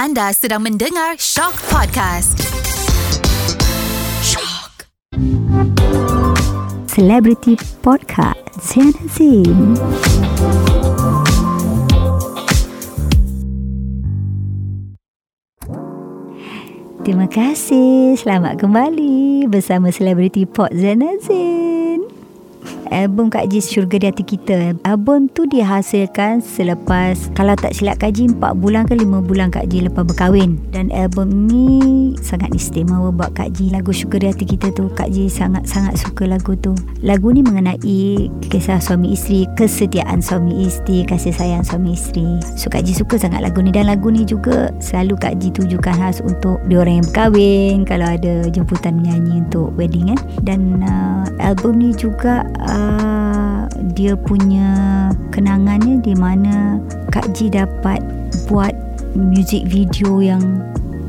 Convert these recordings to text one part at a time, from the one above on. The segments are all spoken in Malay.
Anda sedang mendengar Shock Podcast. Shock. Celebrity Podcast Zain Azim Terima kasih Selamat kembali Bersama Celebrity Pod Zain Azim album Kak Ji Syurga di Hati Kita. Album tu dihasilkan selepas kalau tak silap Kak Ji 4 bulan ke 5 bulan Kak Ji lepas berkahwin. Dan album ni sangat istimewa buat Kak Ji. Lagu Syurga di Hati Kita tu Kak Ji sangat-sangat suka lagu tu. Lagu ni mengenai kisah suami isteri, kesetiaan suami isteri, kasih sayang suami isteri. So Kak Ji suka sangat lagu ni dan lagu ni juga selalu Kak Ji tujukan khas untuk diorang yang berkahwin kalau ada jemputan menyanyi untuk wedding kan. Dan uh, album ni juga uh, dia punya kenangannya di mana Kak Ji dapat buat music video yang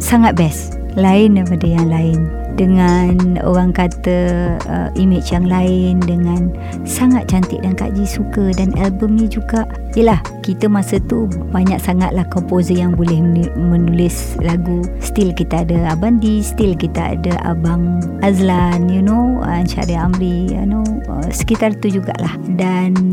sangat best. Lain daripada yang lain dengan orang kata uh, image yang lain dengan sangat cantik dan Kak Ji suka dan album ni juga yelah kita masa tu banyak sangatlah komposer yang boleh menulis lagu. Still kita ada Abang Di still kita ada Abang Azlan you know uh, Syahri Amri you know uh, sekitar tu jugalah. Dan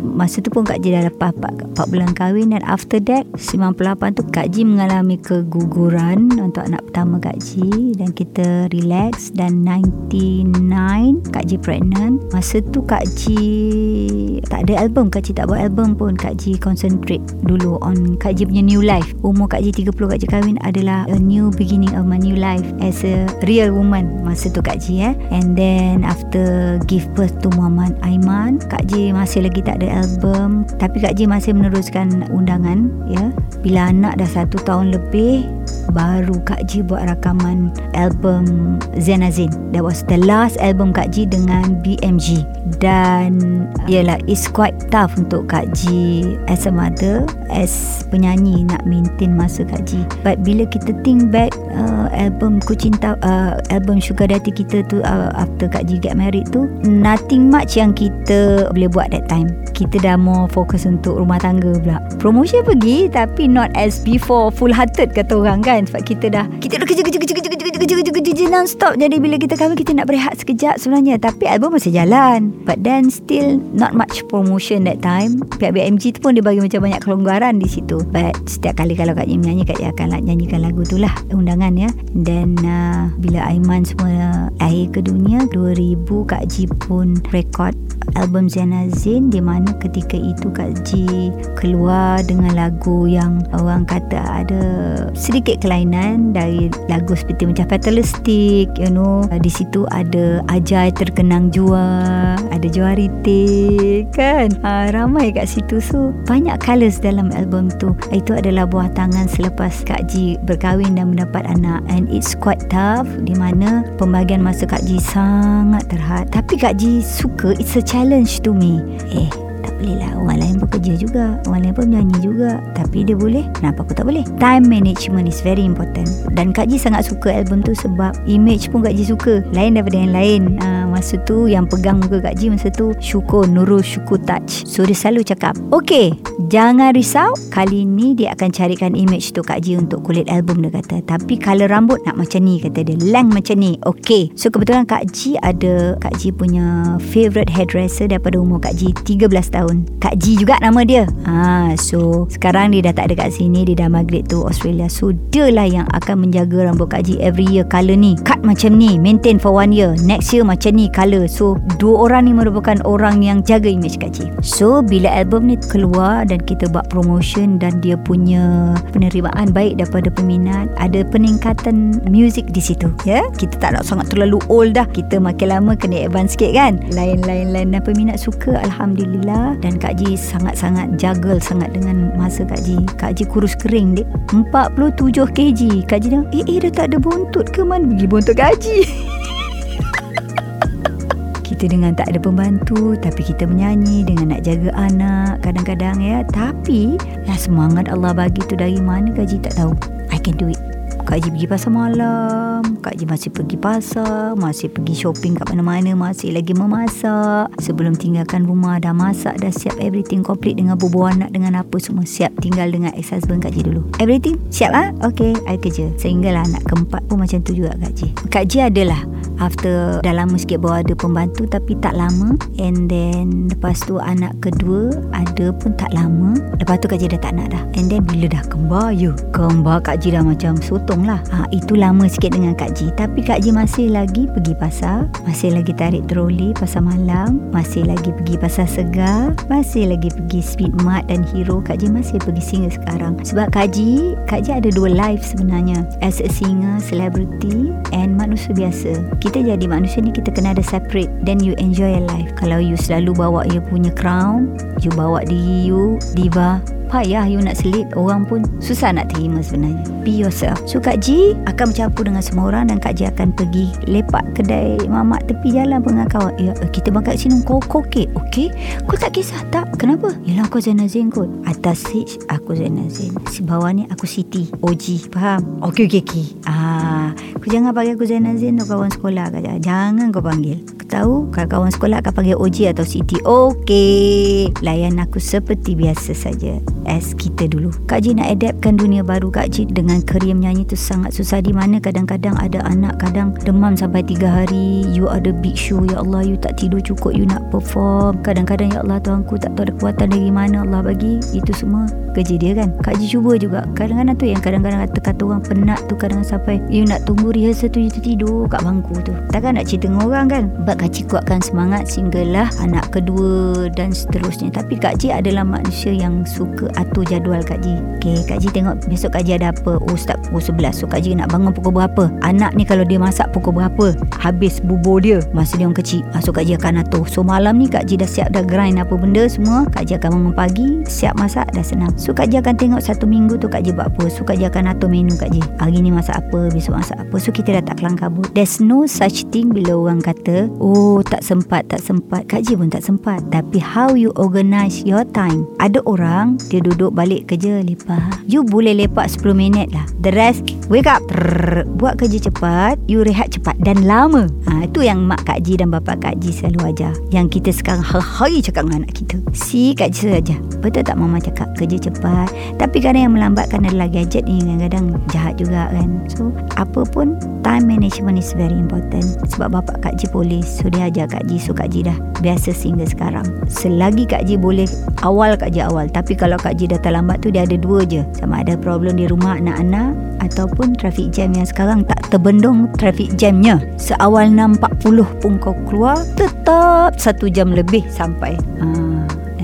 masa tu pun Kak Ji dah lepas 4, 4 bulan kahwin dan after that 98 tu Kak Ji mengalami keguguran untuk anak pertama Kak Ji dan kita relax dan 99 Kak Ji pregnant. Masa tu Kak Ji tak ada album. Kak Ji tak buat album pun. Kak Ji concentrate dulu on Kak Ji punya new life. Umur Kak Ji 30 Kak Ji kahwin adalah a new beginning of my new life as a real woman. Masa tu Kak Ji eh. And then after give birth to Muhammad Aiman Kak Ji masih lagi tak ada album. Tapi Kak Ji masih meneruskan undangan ya. Bila anak dah satu tahun lebih baru Kak Ji buat rakaman album Zenazin. That was the last album Kak Ji dengan BMG. Dan ialah it's quite tough untuk Kak Ji as a mother, as penyanyi nak maintain masa Kak Ji. But bila kita think back uh, album Ku Cinta, uh, album Sugar Daddy kita tu uh, after Kak Ji get married tu, nothing much yang kita boleh buat that time. Kita dah more fokus untuk rumah tangga pula. Promotion pergi tapi not as before full hearted kata orang kan sebab kita dah kita dah kerja kerja kerja kerja kerja kerja kerja kerja kerja non stop jadi bila kita kahwin kita nak berehat sekejap sebenarnya. Tapi album masih jalan. But then still not much promotion that time. Pihak BMG tu pun dia bagi macam banyak kelonggaran di situ. But setiap kali kalau Kak Jim menyanyi Kak Jim akan nyanyikan lagu tu lah. Undangan ya. Then uh, bila Aiman semua akhir ke dunia 2000 Kak Ji pun record album Zainal Zain di mana ketika itu Kak Ji keluar dengan lagu yang orang kata ada sedikit kelainan dari lagu seperti macam Fatalistic you know. Di situ ada Ajai terkenang jua ada Juarite kan? Ha, ramai kat situ. So banyak colours dalam album tu. Itu adalah buah tangan selepas Kak Ji berkahwin dan mendapat anak. And it's quite tough di mana pembagian masa Kak Ji sangat terhad. Tapi Kak Ji suka it's a challenge to me. Eh boleh lah Orang lain pun kerja juga. Orang lain pun menyanyi juga. Tapi dia boleh. Kenapa aku tak boleh? Time management is very important. Dan Kak Ji sangat suka album tu Sebab image pun Kak Ji suka. Lain daripada yang lain. Uh, Masa tu yang pegang muka Kak Ji Masa tu Syukur Nurul Syukur Touch. So dia selalu cakap Okay Jangan risau. Kali ni dia akan carikan image tu Kak Ji Untuk kulit album dia kata. Tapi color rambut nak macam ni Kata dia. Length macam ni. Okay So kebetulan Kak Ji ada Kak Ji punya Favorite hairdresser Daripada umur Kak Ji 13 tahun. Kak Ji juga nama dia. Ha, So Sekarang dia dah tak ada kat sini. Dia dah migrate to Australia. So dia lah yang akan menjaga rambut Kak Ji Every year colour ni. Cut macam ni. Maintain for one year. Next year macam ni colour So dua orang ni merupakan orang yang jaga image Kak Ji So bila album ni keluar Dan kita buat promotion Dan dia punya penerimaan baik daripada peminat Ada peningkatan music di situ Ya Kita tak nak sangat terlalu old dah Kita makin lama kena advance sikit kan Lain-lain-lain Dan peminat suka Alhamdulillah dan Kak Ji sangat-sangat juggle sangat dengan masa Kak Ji. Kak Ji kurus kering dek. 47 kg. Kak Ji dah, eh, eh dah tak ada buntut ke mana pergi buntut Kak Ji? kita dengan tak ada pembantu tapi kita menyanyi dengan nak jaga anak kadang-kadang ya. Tapi ya semangat Allah bagi tu dari mana Kak Ji tak tahu. I can do it. Kak Ji pergi pasar malam Kak Ji masih pergi pasar Masih pergi shopping kat mana-mana Masih lagi memasak. Sebelum tinggalkan rumah Dah masak Dah siap everything complete Dengan bubuh anak Dengan apa semua Siap tinggal dengan ex-husband Kak Ji dulu. Everything siap ah? Okay I kerja. Sehinggalah anak keempat pun Macam tu juga Kak Ji Kak Ji adalah After dah lama sikit bawa ada pembantu Tapi tak lama. And then Lepas tu anak kedua Ada pun tak lama. Lepas tu Kak Ji dah tak nak dah. And then bila dah kembar You Kembar Kak Ji dah macam sotong lah. Ha, Itu lama sikit dengan Kak Ji. Tapi Kak Ji masih lagi pergi pasar Masih lagi tarik troli Pasar malam Masih lagi pergi pasar segar Masih lagi pergi Speed Mart dan Hero. Kak Ji masih pergi singer sekarang. Sebab Kak Ji Kak Ji ada dua life sebenarnya. As a singer Celebrity And manusia biasa. Kita jadi manusia ni kita kena ada separate. Then you enjoy your life. Kalau you selalu bawa you punya crown you bawa diri you diva payah you nak selit orang pun susah nak terima sebenarnya. Be yourself. So Kak Ji akan bercampur dengan semua orang dan Kak Ji akan pergi lepak kedai mamak tepi jalan dengan kawan. Ya, kita bangkat sini kau okey okey? Kau tak kisah tak? Kenapa? Yelah kau Zainal Zain kot. Atas stage aku Zainal Zain. Si bawah ni aku Siti OG faham? Okey okey okey. Ah, kau jangan panggil aku Zainal Zain tu kawan sekolah Kak jangan kau panggil. Tahu kawan sekolah akan panggil OG atau Siti. Okey layan aku seperti biasa saja as kita dulu. Kak Ji nak adaptkan dunia baru Kak Ji dengan kerja menyanyi tu sangat susah. Di mana kadang-kadang ada anak kadang demam sampai 3 hari. You ada big show ya Allah you tak tidur cukup. You nak perform. Kadang-kadang ya Allah Tuhanku tak tahu ada kekuatan dari mana. Allah bagi itu semua kerja dia kan. Kak Ji cuba juga. Kadang-kadang tu yang kadang-kadang kata-kata orang penat tu kadang sampai you nak tunggu rehearsal tu you tidur kat bangku tu. Takkan nak cerita dengan orang kan? Sebab Kak Ji kuatkan semangat sehinggalah anak kedua dan seterusnya. Tapi Kak Ji adalah manusia yang suka atur jadual Kak Ji Okay Kak Ji tengok besok Kak Ji ada apa Oh start pukul 11 So Kak Ji nak bangun pukul berapa Anak ni kalau dia masak pukul berapa Habis bubur dia Masa dia orang kecil ah, So Kak Ji akan atur So malam ni Kak Ji dah siap dah grind apa benda semua Kak Ji akan bangun pagi Siap masak dah senang So Kak Ji akan tengok satu minggu tu Kak Ji buat apa So Kak Ji akan atur menu Kak Ji Hari ni masak apa Besok masak apa So kita dah tak kelang kabut There's no such thing Bila orang kata Oh tak sempat Tak sempat Kak Ji pun tak sempat Tapi how you organize your time Ada orang Dia duduk balik kerja lepak. You boleh lepak 10 minit lah. The rest wake up. Trrr, buat kerja cepat you rehat cepat dan lama. Ha, itu yang mak Kak Ji dan bapa Kak Ji selalu ajar. Yang kita sekarang hari-hari cakap dengan anak kita. Si Kak Ji saja. Betul tak mama cakap kerja cepat? Tapi kadang yang melambatkan adalah gadget ni kadang-kadang jahat juga kan. So apa pun time management is very important. Sebab bapa Kak Ji polis so dia ajar Kak Ji. So Kak Ji dah biasa sehingga sekarang. Selagi Kak Ji boleh awal Kak Ji awal. Tapi kalau Kak Ji dah terlambat tu dia ada dua je. Sama ada problem di rumah anak-anak ataupun traffic jam yang sekarang tak terbendung traffic jamnya. Seawal 6.40 pun kau keluar tetap satu jam lebih sampai. Ha.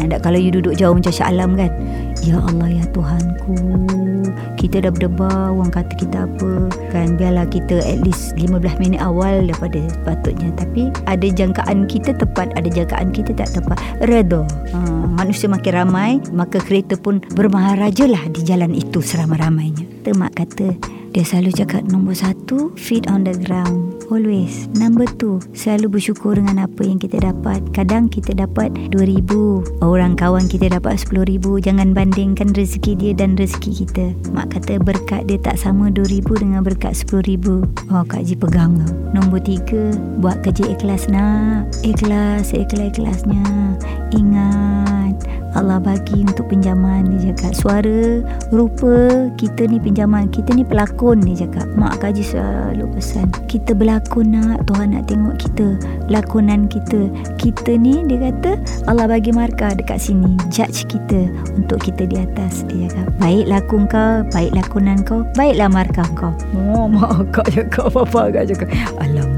Dan kalau you duduk jauh macam Syah Alam kan Ya Allah ya Tuhanku Kita dah berdebar Orang kata kita apa Kan biarlah kita at least 15 minit awal Daripada sepatutnya. Tapi ada jangkaan kita tepat Ada jangkaan kita tak tepat. Redha ha, Manusia makin ramai Maka kereta pun bermaharaja lah Di jalan itu seramai-ramainya. Temak kata dia selalu cakap nombor satu, feet on the ground. Always. Number two, selalu bersyukur dengan apa yang kita dapat. Kadang kita dapat RM2,000. Orang kawan kita dapat RM10,000. Jangan bandingkan rezeki dia dan rezeki kita. Mak kata berkat dia tak sama RM2,000 dengan berkat RM10,000. Oh, Kak Ji pegang tu. Nombor tiga, buat kerja ikhlas nak. Ikhlas, ikhlas-ikhlasnya. Ingat, Allah bagi untuk pinjaman dia cakap. Suara rupa kita ni pinjaman kita ni pelakon dia cakap. Mak kaji selalu pesan. Kita berlakon nak Tuhan nak tengok kita lakonan kita. Kita ni dia kata Allah bagi markah dekat sini judge kita untuk kita di atas dia cakap. Baik lakon kau baik lakonan kau baiklah markah kau. Oh mak kak cakap apa-apa kak cakap. Alamak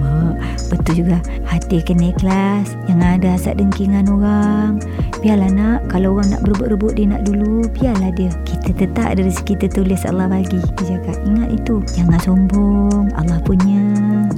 betul juga. Hati kena ikhlas. Jangan ada hasad dengki dengan orang. Biarlah nak kalau orang nak berebut-rebut dia nak dulu biarlah dia. Kita tetap ada rezeki tertulis Allah bagi. Dia cakap ingat itu. Jangan sombong. Allah punya.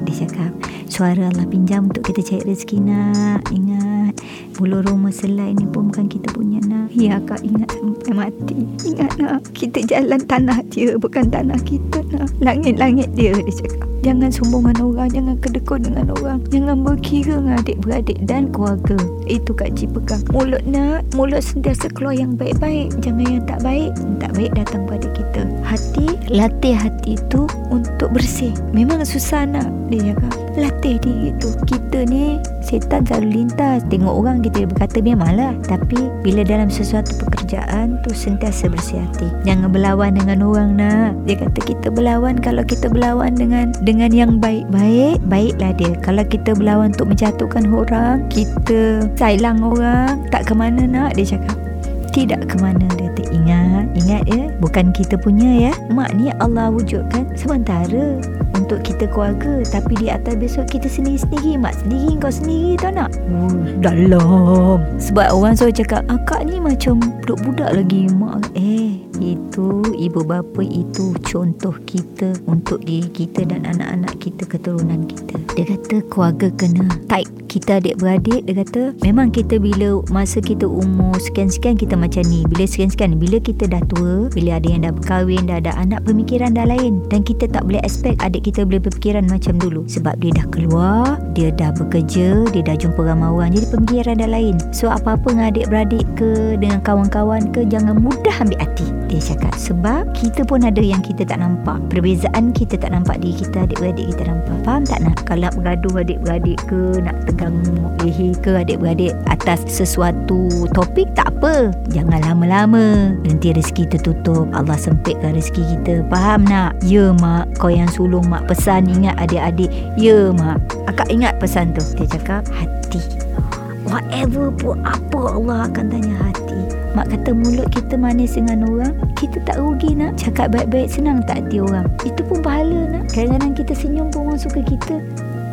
Dia cakap suara Allah pinjam untuk kita cari rezeki nak. Ingat. Bulu roma selai ni pun bukan kita punya nak. Ya kak ingat sampai mati. Ingat nak. Kita jalan tanah dia bukan tanah kita nak. Langit-langit dia dia cakap Jangan sombong dengan orang Jangan kedekut dengan orang. Jangan berkira dengan adik-beradik dan keluarga. Itu Kak Ji pegang Mulut nak Mulut sentiasa keluar yang baik-baik. Jangan yang tak baik Tak baik datang pada kita. Hati Latih hati itu Untuk bersih. Memang susah nak Dia cakap Latih diri itu Kita ni Setan selalu lintas. Tengok orang kita berkata Memanglah Tapi Bila dalam sesuatu pekerjaan tu Sentiasa bersih hati Jangan berlawan dengan orang nak. Dia kata kita berlawan Kalau kita berlawan dengan Dengan yang baik-baik Baiklah dia. Kalau kita berlawan Untuk menjatuhkan orang Kita Sailang orang Tak ke mana nak Dia cakap. Tidak ke mana dia teringat. Ingat ya? Bukan kita punya ya? Mak ni Allah wujudkan sementara untuk kita keluarga tapi di atas besok kita sendiri-sendiri. Mak sendiri kau sendiri tau nak uh, dalam. Sebab orang selalu cakap akak ni macam budak-budak lagi mak. Eh itu ibu bapa itu contoh kita untuk diri kita dan anak-anak kita keturunan kita. Dia kata keluarga kena tight. Kita adik-beradik dia kata memang kita bila masa kita umur sekian-sekian kita macam ni. Bila sekian-sekian bila kita dah tua bila ada yang dah berkahwin dah ada anak pemikiran dah lain. Dan kita tak boleh expect adik kita boleh berfikiran macam dulu. Sebab dia dah keluar dia dah bekerja dia dah jumpa ramai orang jadi pemikiran dah lain. So apa-apa dengan adik-beradik ke dengan kawan-kawan ke jangan mudah ambil hati dia cakap. Sebab kita pun ada yang kita tak nampak. Perbezaan kita tak nampak diri kita adik-beradik kita nampak. Faham tak nak? Kalau bergaduh adik-beradik ke nak pegang leher ke adik-beradik atas sesuatu topik tak apa. Jangan lama-lama. Nanti rezeki tertutup. Allah sempitkan rezeki kita. Faham nak ya mak. Kau yang sulung mak pesan. Ingat adik-adik. Ya mak. Akak ingat pesan tu? Dia cakap hati. Whatever pun apa Allah akan tanya hati Mak kata mulut kita manis dengan orang Kita tak rugi nak Cakap baik-baik senang tak hati orang. Itu pun pahala nak. Kadang-kadang kita senyum pun orang suka kita.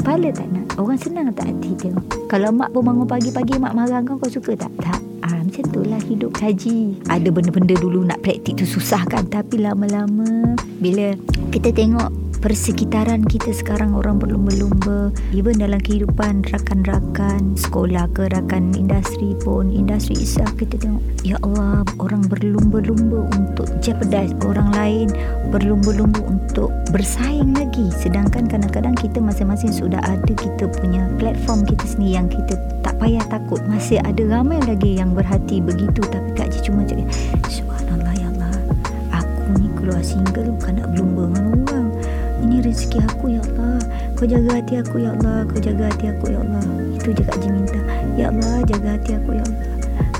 Pahala tak nak. Orang senang tak hati tengok Kalau mak pun bangun pagi-pagi Mak marah kau Kau suka tak? Tak. Ah, macam tu lah hidup haji. Ada benda-benda dulu nak praktik tu susah kan? Tapi lama-lama Bila kita tengok persekitaran kita sekarang orang berlumba-lumba. Even dalam kehidupan rakan-rakan sekolah ke rakan industri pun industri isah kita tengok ya Allah orang berlumba-lumba untuk jeopardize orang lain berlumba-lumba untuk bersaing lagi. Sedangkan kadang-kadang kita masing-masing sudah ada kita punya platform kita sendiri yang kita tak payah takut. Masih ada ramai lagi yang berhati begitu tapi Kak Ji cuma cakap subhanallah ya Allah aku ni keluar single bukan nak berlumba rezeki aku ya Allah. Kau jaga hati aku ya Allah. Kau jaga hati aku ya Allah. Itu je Kak Ji minta. Ya Allah jaga hati aku ya Allah.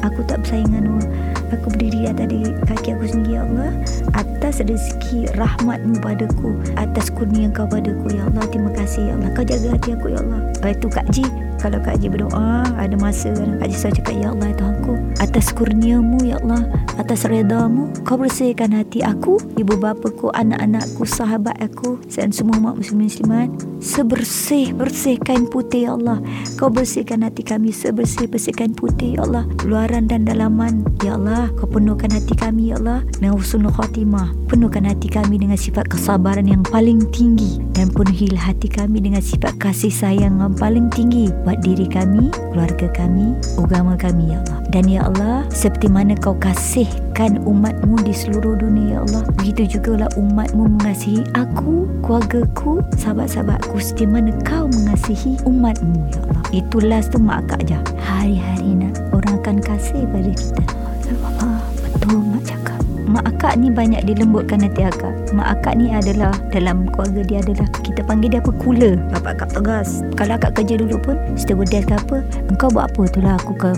Aku tak bersaing dengan orang Aku berdiri atas diri kaki aku sendiri ya Allah. Atas rezeki rahmatmu padaku. Atas kurnia kau padaku ya Allah. Terima kasih ya Allah. Kau jaga hati aku ya Allah. Itu Kak Ji kalau Kak Haji berdoa Ada masa Kak Haji selalu cakap Ya Allah Tuhanku Atas kurniamu Ya Allah Atas redamu Kau bersihkan hati aku Ibu bapaku Anak-anakku Sahabat aku Dan semua mak muslim muslimat. Sebersih Bersihkan putih Ya Allah. Kau bersihkan hati kami Sebersih bersihkan putih Ya Allah. Luaran dan dalaman Ya Allah. Kau penuhkan hati kami Ya Allah. Dengan husnul khatimah Penuhkan hati kami Dengan sifat kesabaran Yang paling tinggi Dan penuhilah hati kami Dengan sifat kasih sayang Yang paling tinggi buat diri kami, keluarga kami, agama kami ya Allah. Dan ya Allah, seperti mana kau kasihkan umatmu di seluruh dunia ya Allah, begitu juga lah umatmu mengasihi aku, keluargaku, sahabat-sahabatku seperti mana kau mengasihi umatmu ya Allah. Itu last tu mak je. Hari-hari nak orang akan kasih pada kita. Ya Allah, betul mak cakap. Mak akak ni banyak dilembutkan hati akak. Mak akak ni adalah dalam keluarga dia adalah kita panggil dia apa cooler. Bapak akak tegas. Kalau akak kerja dulu pun stewardess ke apa, engkau buat apa tu lah aku ke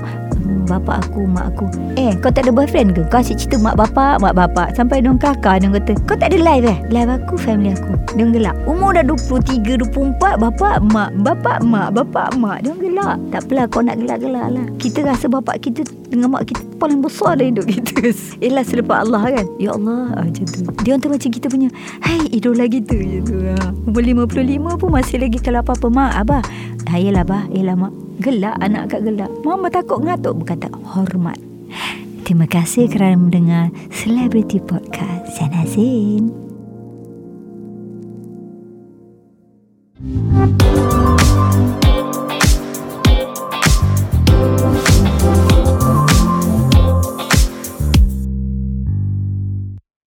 bapa aku, mak aku. Eh, kau tak ada boyfriend ke? Kau asyik cerita mak bapak, mak bapak. Sampai dong kakak, dong kata, kau tak ada live eh? Live aku, family aku. Dong gelak. Umur dah 23, 24, bapak, mak. Bapak, mak. Bapak, mak. Dong gelak. Tak apalah, kau nak gelak-gelak lah. Kita rasa bapak kita dengan mak kita paling besar dalam hidup kita. Yelah, selepas Allah kan? Ya Allah, ah, macam tu. Dia orang tu macam kita punya, hai, idola kita. Macam tu. Ha. Umur 55 pun masih lagi kalau apa-apa. Mak, abah. Ha, yelah, abah. Yelah, mak. Gelak anak akak gelak. Mama takut ngatuk Bukan tak hormat. Terima kasih kerana mendengar Celebrity Podcast. Saya Nazin